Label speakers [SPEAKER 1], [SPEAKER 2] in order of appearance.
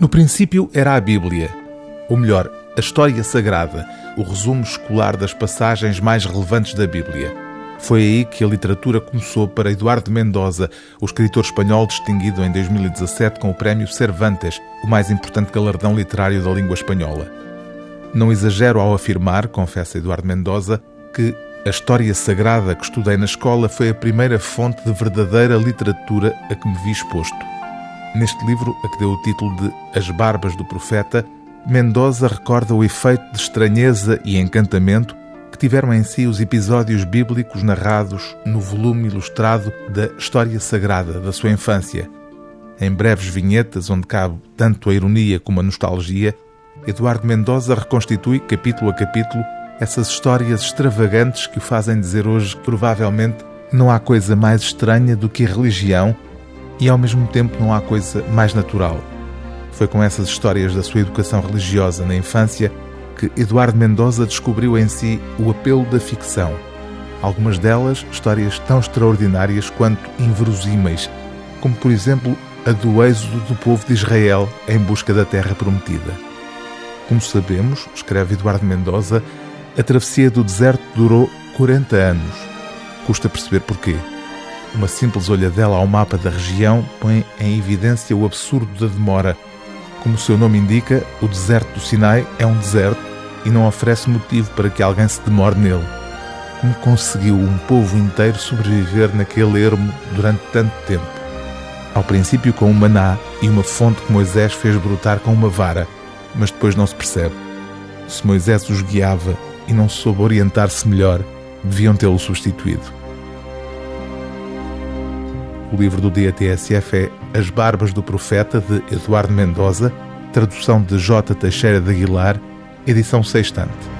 [SPEAKER 1] No princípio era a Bíblia, ou melhor, a história sagrada, o resumo escolar das passagens mais relevantes da Bíblia. Foi aí que a literatura começou para Eduardo Mendoza, o escritor espanhol distinguido em 2017 com o Prémio Cervantes, o mais importante galardão literário da língua espanhola. Não exagero ao afirmar, confessa Eduardo Mendoza, que a história sagrada que estudei na escola foi a primeira fonte de verdadeira literatura a que me vi exposto. Neste livro, a que deu o título de As Barbas do Profeta, Mendoza recorda o efeito de estranheza e encantamento que tiveram em si os episódios bíblicos narrados no volume ilustrado da História Sagrada da sua infância. Em breves vinhetas, onde cabe tanto a ironia como a nostalgia, Eduardo Mendoza reconstitui, capítulo a capítulo, essas histórias extravagantes que o fazem dizer hoje que provavelmente não há coisa mais estranha do que a religião e ao mesmo tempo não há coisa mais natural. Foi com essas histórias da sua educação religiosa na infância que Eduardo Mendoza descobriu em si o apelo da ficção. Algumas delas histórias tão extraordinárias quanto inverosímeis, como por exemplo a do êxodo do povo de Israel em busca da terra prometida. Como sabemos, escreve Eduardo Mendoza, a travessia do deserto durou 40 anos. Custa perceber porquê. Uma simples olhadela ao mapa da região põe em evidência o absurdo da demora. Como o seu nome indica, o deserto do Sinai é um deserto e não oferece motivo para que alguém se demore nele. Como conseguiu um povo inteiro sobreviver naquele ermo durante tanto tempo? Ao princípio com um maná e uma fonte que Moisés fez brotar com uma vara, mas depois não se percebe. Se Moisés os guiava e não soube orientar-se melhor, deviam tê-lo substituído. O livro do dia TSF é As Barbas do Profeta, de Eduardo Mendoza, tradução de J. Teixeira de Aguilar, edição sextante.